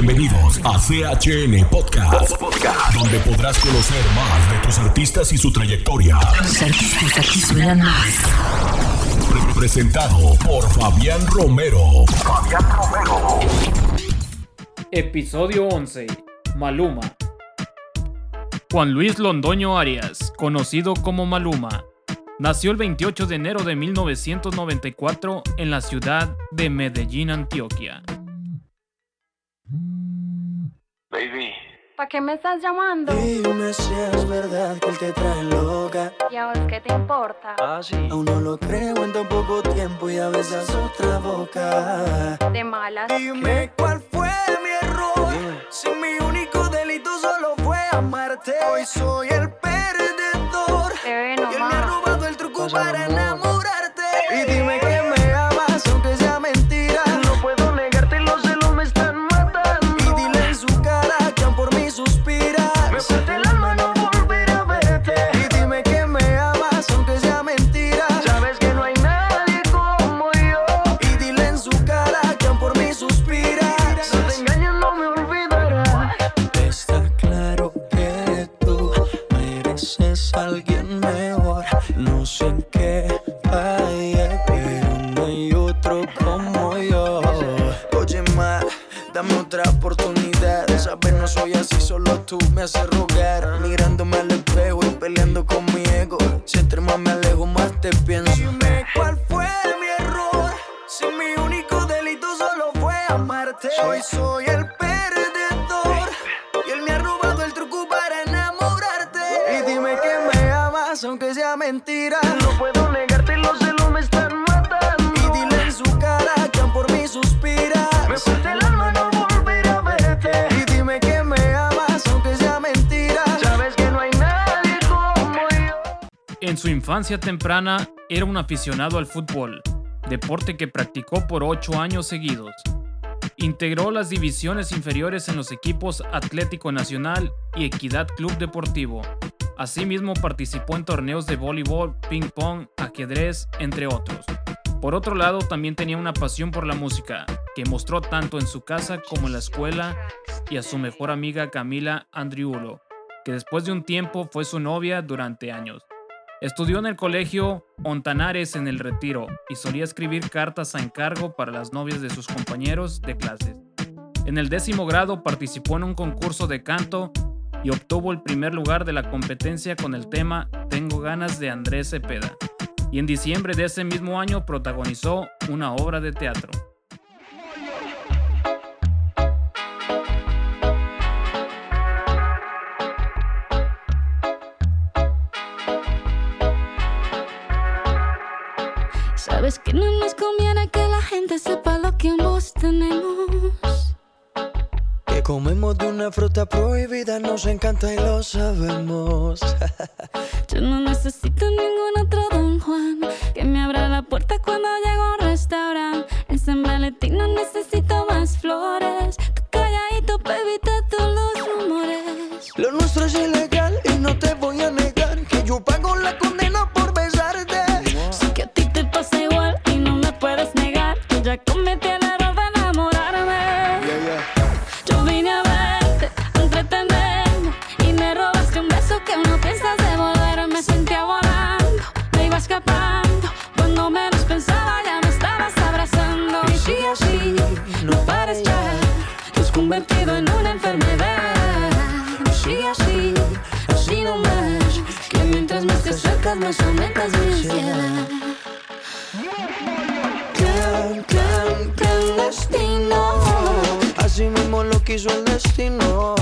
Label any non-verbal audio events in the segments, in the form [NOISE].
Bienvenidos a CHN Podcast, donde podrás conocer más de tus artistas y su trayectoria. Los artistas aquí suenan más. Pre- Presentado por Fabián Romero. Fabián Romero. Episodio 11. Maluma. Juan Luis Londoño Arias, conocido como Maluma, nació el 28 de enero de 1994 en la ciudad de Medellín, Antioquia. Baby, ¿Para qué me estás llamando? Dime si es verdad que él te trae loca. ¿Y a vos qué te importa? ah, sí. Aún no lo creo en tan poco tiempo y a besas otra boca. De malas. Dime cuál fue mi error. Si mi único delito solo fue amarte. Hoy soy el perdedor. Bebé, Y no él me ha robado el truco Pasa, para amor. Hoy soy el perdedor. Y él me ha robado el truco para enamorarte. Y dime que me amas, aunque sea mentira. No puedo negarte, los celos me están matando. Y dile en su cara que aún por mí suspira. Me parte el alma no volver a verte. Y dime que me amas, aunque sea mentira. Sabes que no hay nadie como yo. En su infancia temprana era un aficionado al fútbol, deporte que practicó por 8 años seguidos. Integró las divisiones inferiores en los equipos Atlético Nacional y Equidad Club Deportivo. Asimismo participó en torneos de voleibol, ping pong, ajedrez, entre otros. Por otro lado, también tenía una pasión por la música, que mostró tanto en su casa como en la escuela y a su mejor amiga Camila Andriulo, que después de un tiempo fue su novia durante años. Estudió en el colegio Ontanares en el Retiro y solía escribir cartas a encargo para las novias de sus compañeros de clases. En el décimo grado participó en un concurso de canto y obtuvo el primer lugar de la competencia con el tema Tengo ganas de Andrés Cepeda. Y en diciembre de ese mismo año protagonizó una obra de teatro. Sabes que no nos conviene que la gente sepa lo que ambos tenemos. Que comemos de una fruta prohibida, nos encanta y lo sabemos. [LAUGHS] Yo no más aumentas mi ansiedad. Clandestino. Así mismo lo quiso el destino.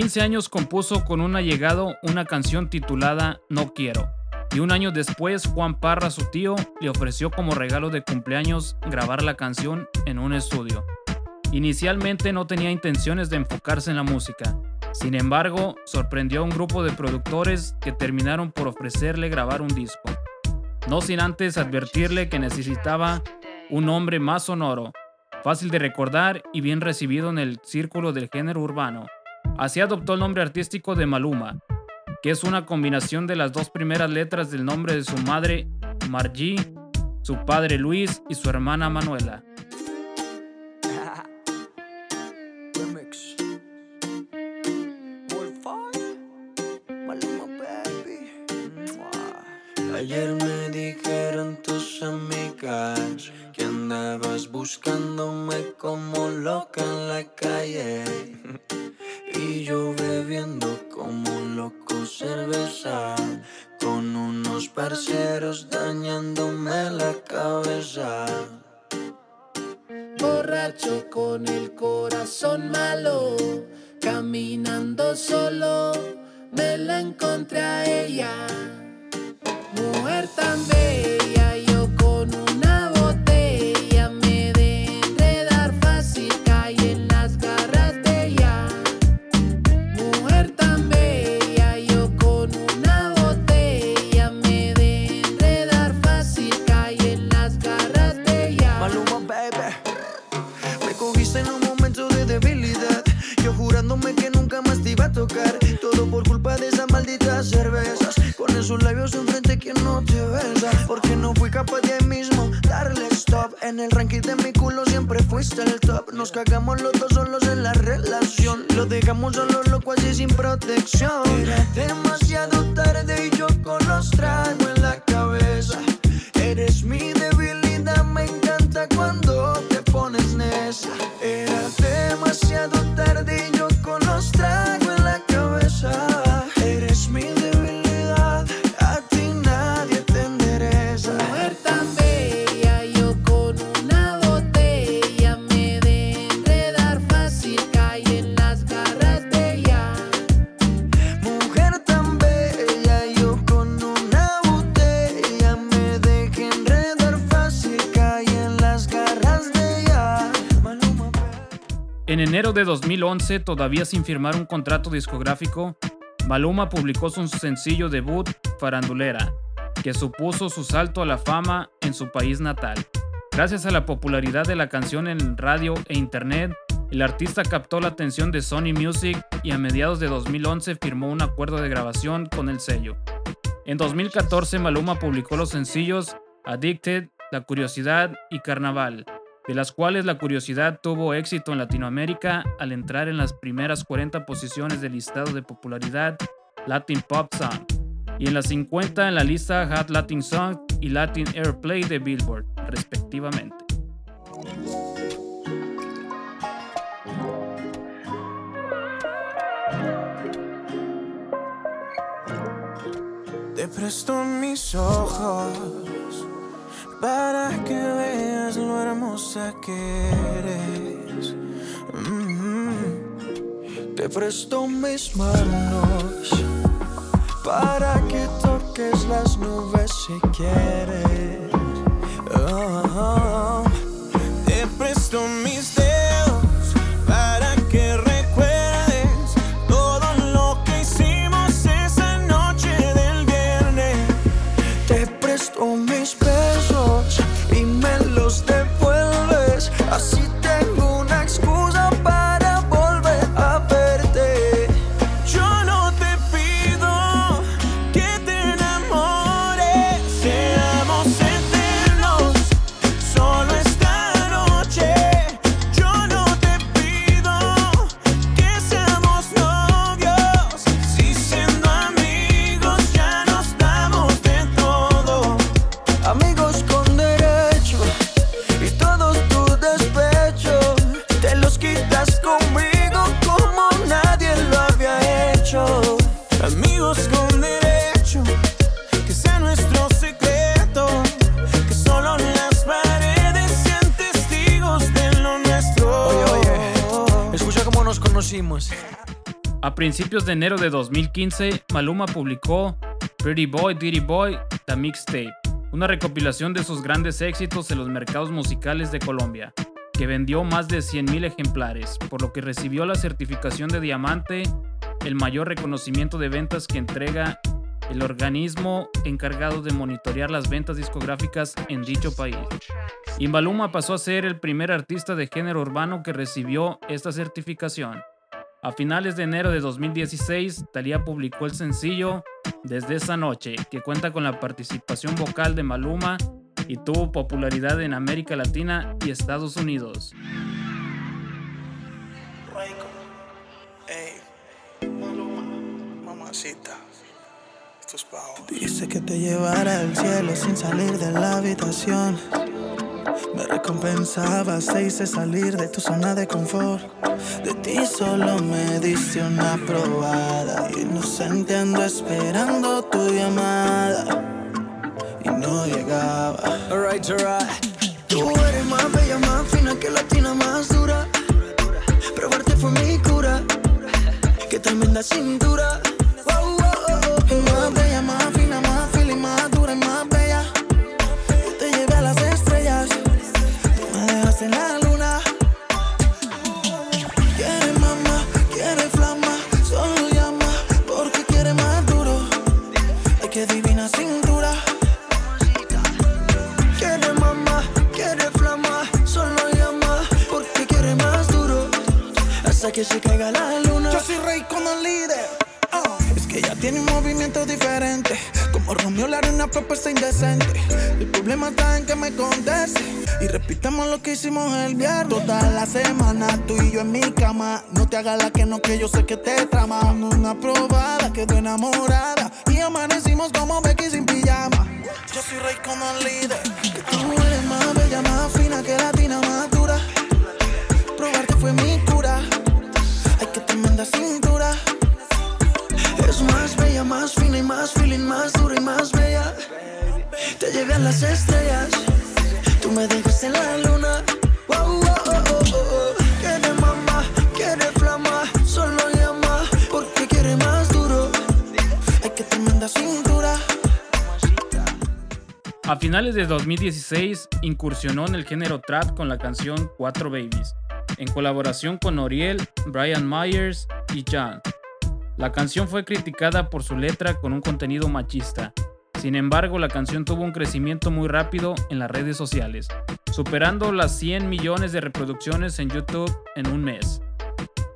15 años compuso con un allegado una canción titulada No Quiero. Y un año después, Juan Parra, su tío, le ofreció como regalo de cumpleaños grabar la canción en un estudio. Inicialmente no tenía intenciones de enfocarse en la música, Sin embargo, sorprendió a un grupo de productores que terminaron por ofrecerle grabar un disco, no sin antes advertirle que necesitaba un nombre más sonoro, fácil de recordar y bien recibido en el círculo del género urbano. Así adoptó el nombre artístico de Maluma, que es una combinación de las dos primeras letras del nombre de su madre, Margie, su padre Luis y su hermana Manuela. Ayer me dijeron tus amigas que andabas buscándome como loca en la calle. [LAUGHS] Y yo bebiendo como un loco cerveza con unos parceros dañándome la cabeza. Borracho con el corazón malo, caminando solo, me la encontré a ella. Mujer tan bella, enero de 2011, todavía sin firmar un contrato discográfico, Maluma publicó su sencillo debut, Farandulera, que supuso su salto a la fama en su país natal. Gracias a la popularidad de la canción en radio e internet, el artista captó la atención de Sony Music y a mediados de 2011 firmó un acuerdo de grabación con el sello. En 2014 Maluma publicó los sencillos Addicted, La Curiosidad y Carnaval, de las cuales La Curiosidad tuvo éxito en Latinoamérica al entrar en las primeras 40 posiciones del listado de popularidad Latin Pop Song y en las 50 en la lista Hot Latin Song y Latin Airplay de Billboard, respectivamente. Mis ojos para que veas lo hermosa que eres. Mm. Te presto mis manos para que toques las nubes si quieres. A principios de enero de 2015, Maluma publicó Pretty Boy, Diddy Boy, The Mixtape, una recopilación de sus grandes éxitos en los mercados musicales de Colombia, que vendió más de 100.000 ejemplares, por lo que recibió la certificación de diamante, el mayor reconocimiento de ventas que entrega el organismo encargado de monitorear las ventas discográficas en dicho país. Inbaluma pasó a ser el primer artista de género urbano que recibió esta certificación. A finales de enero de 2016, Thalía publicó el sencillo Desde esa noche, que cuenta con la participación vocal de Maluma y tuvo popularidad en América Latina y Estados Unidos. Dice que te llevará al cielo sin salir de la habitación. Me recompensabas, te hice salir de tu zona de confort. De ti solo me diste una probada. Inocente ando esperando tu llamada. Y no llegaba. Alright, alright. Tú eres más bella, más fina que la tina más dura. Probarte fue mi cura. Qué tremenda cintura. La. Yo soy rey con el líder. Oh, Es que ella tiene un movimiento diferente. Como Romeo haré una propuesta indecente. El problema está en que me conteste. Y repitamos lo que hicimos el viernes. Toda la semana, tú y yo en mi cama. No te hagas la que no, que yo sé que te trama. Una probada, quedó enamorada. Y amanecimos como Becky sin pijama. Yo soy rey como el líder. Finales de 2016 incursionó en el género trap con la canción Cuatro Babies, en colaboración con Oriel, Brian Myers y Jan. La canción fue criticada por su letra con un contenido machista. Sin embargo, la canción tuvo un crecimiento muy rápido en las redes sociales, superando las 100 millones de reproducciones en YouTube en un mes.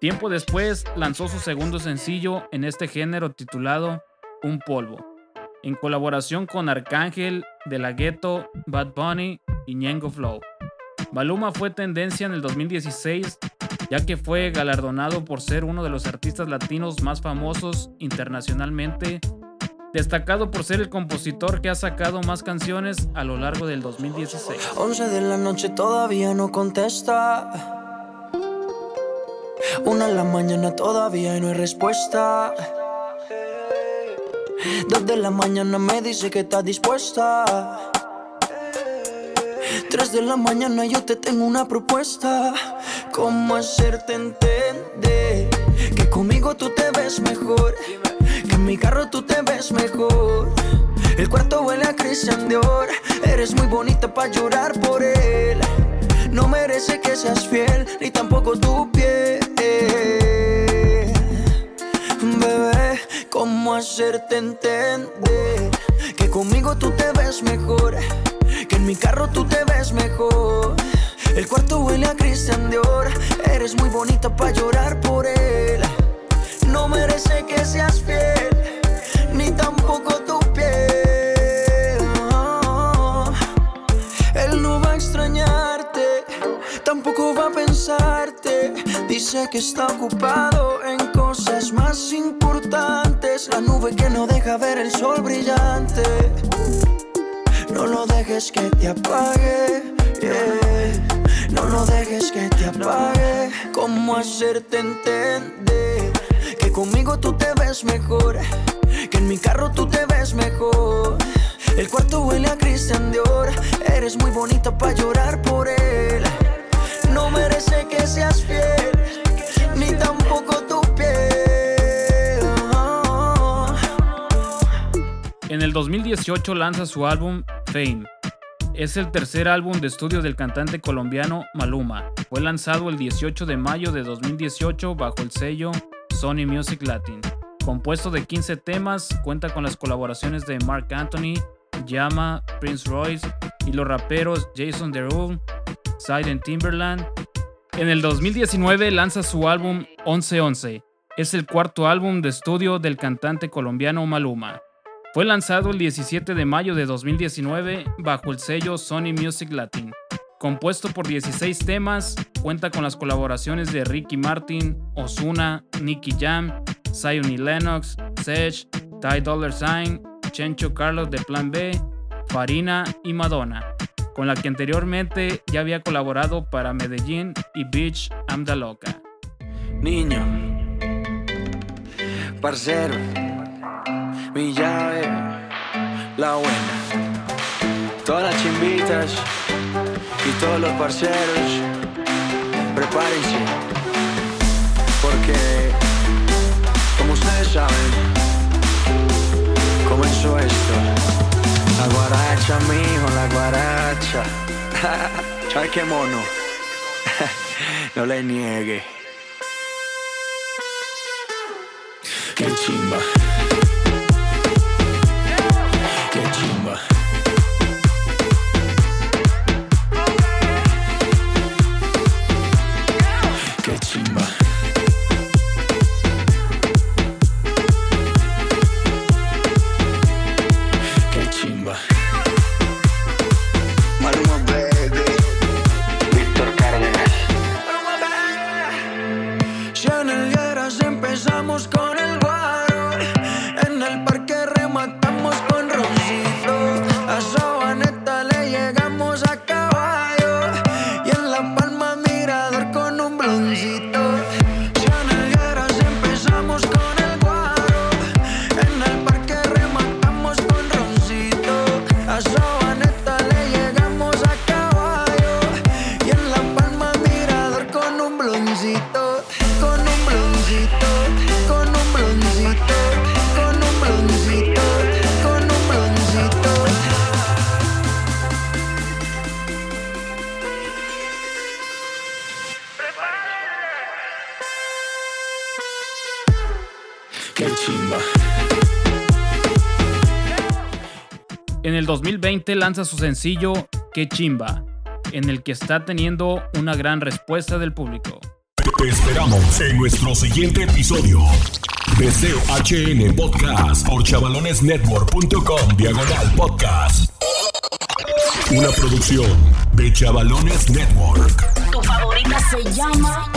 Tiempo después lanzó su segundo sencillo en este género titulado Un Polvo, en colaboración con Arcángel, De La Ghetto, Bad Bunny y Ñengo Flow. Maluma fue tendencia en el 2016 ya que fue galardonado por ser uno de los artistas latinos más famosos internacionalmente, destacado por ser el compositor que ha sacado más canciones a lo largo del 2016. 11 de la noche todavía no contesta. Una de la mañana todavía no hay respuesta. Dos de la mañana me dice que está dispuesta. Tres de la mañana yo te tengo una propuesta. ¿Cómo hacerte entender que conmigo tú te ves mejor? Que en mi carro tú te ves mejor. El cuarto huele a Christian Dior. Eres muy bonita para llorar por él. No merece que seas fiel, ni tampoco tu piel. ¿Cómo hacerte entender que conmigo tú te ves mejor? Que en mi carro tú te ves mejor. El cuarto huele a Christian Dior. Eres muy bonita para llorar por él. No merece que seas fiel, ni tampoco tu piel. Él no va a extrañarte, tampoco va a pensarte. Dice que está ocupado cosas más importantes. La nube que no deja ver el sol brillante. No lo dejes que te apague. No lo dejes que te apague. ¿Cómo hacerte entender que conmigo tú te ves mejor? Que en mi carro tú te ves mejor. El cuarto huele a Christian Dior. Eres muy bonita para llorar por él. 2018 lanza su álbum Fame. es el tercer álbum de estudio del cantante colombiano Maluma. Fue lanzado el 18 de mayo de 2018 bajo el sello Sony Music Latin. Compuesto de 15 temas, cuenta con las colaboraciones de Mark Anthony, Yama, Prince Royce y los raperos Jason Derulo, Silent Timberland. En el 2019 lanza su álbum 1111. Es el cuarto álbum de estudio del cantante colombiano Maluma. Fue lanzado el 17 de mayo de 2019 bajo el sello Sony Music Latin. Compuesto por 16 temas, cuenta con las colaboraciones de Ricky Martin, Osuna, Nicky Jam, Zion Lennox, Sedge, Ty Dollar Sign, Chencho Carlos de Plan B, Farina y Madonna, con la que anteriormente ya había colaborado para Medellín y Beach the Loca. Niño, parcero, mi llave, la buena, todas las chimbitas y todos los parceros, prepárense, porque como ustedes saben, comenzó esto. La guaracha, mijo, la guaracha. [LAUGHS] ¿Sabes qué mono? [LAUGHS] no le niegue. Qué chimba. Qué chimba. En el 2020 lanza su sencillo Que chimba, en el que está teniendo una gran respuesta del público. Te esperamos en nuestro siguiente episodio. Deseo HN Podcast por chavalonesnetwork.com diagonal podcast. Una producción de Chavalones Network. Tu favorita se llama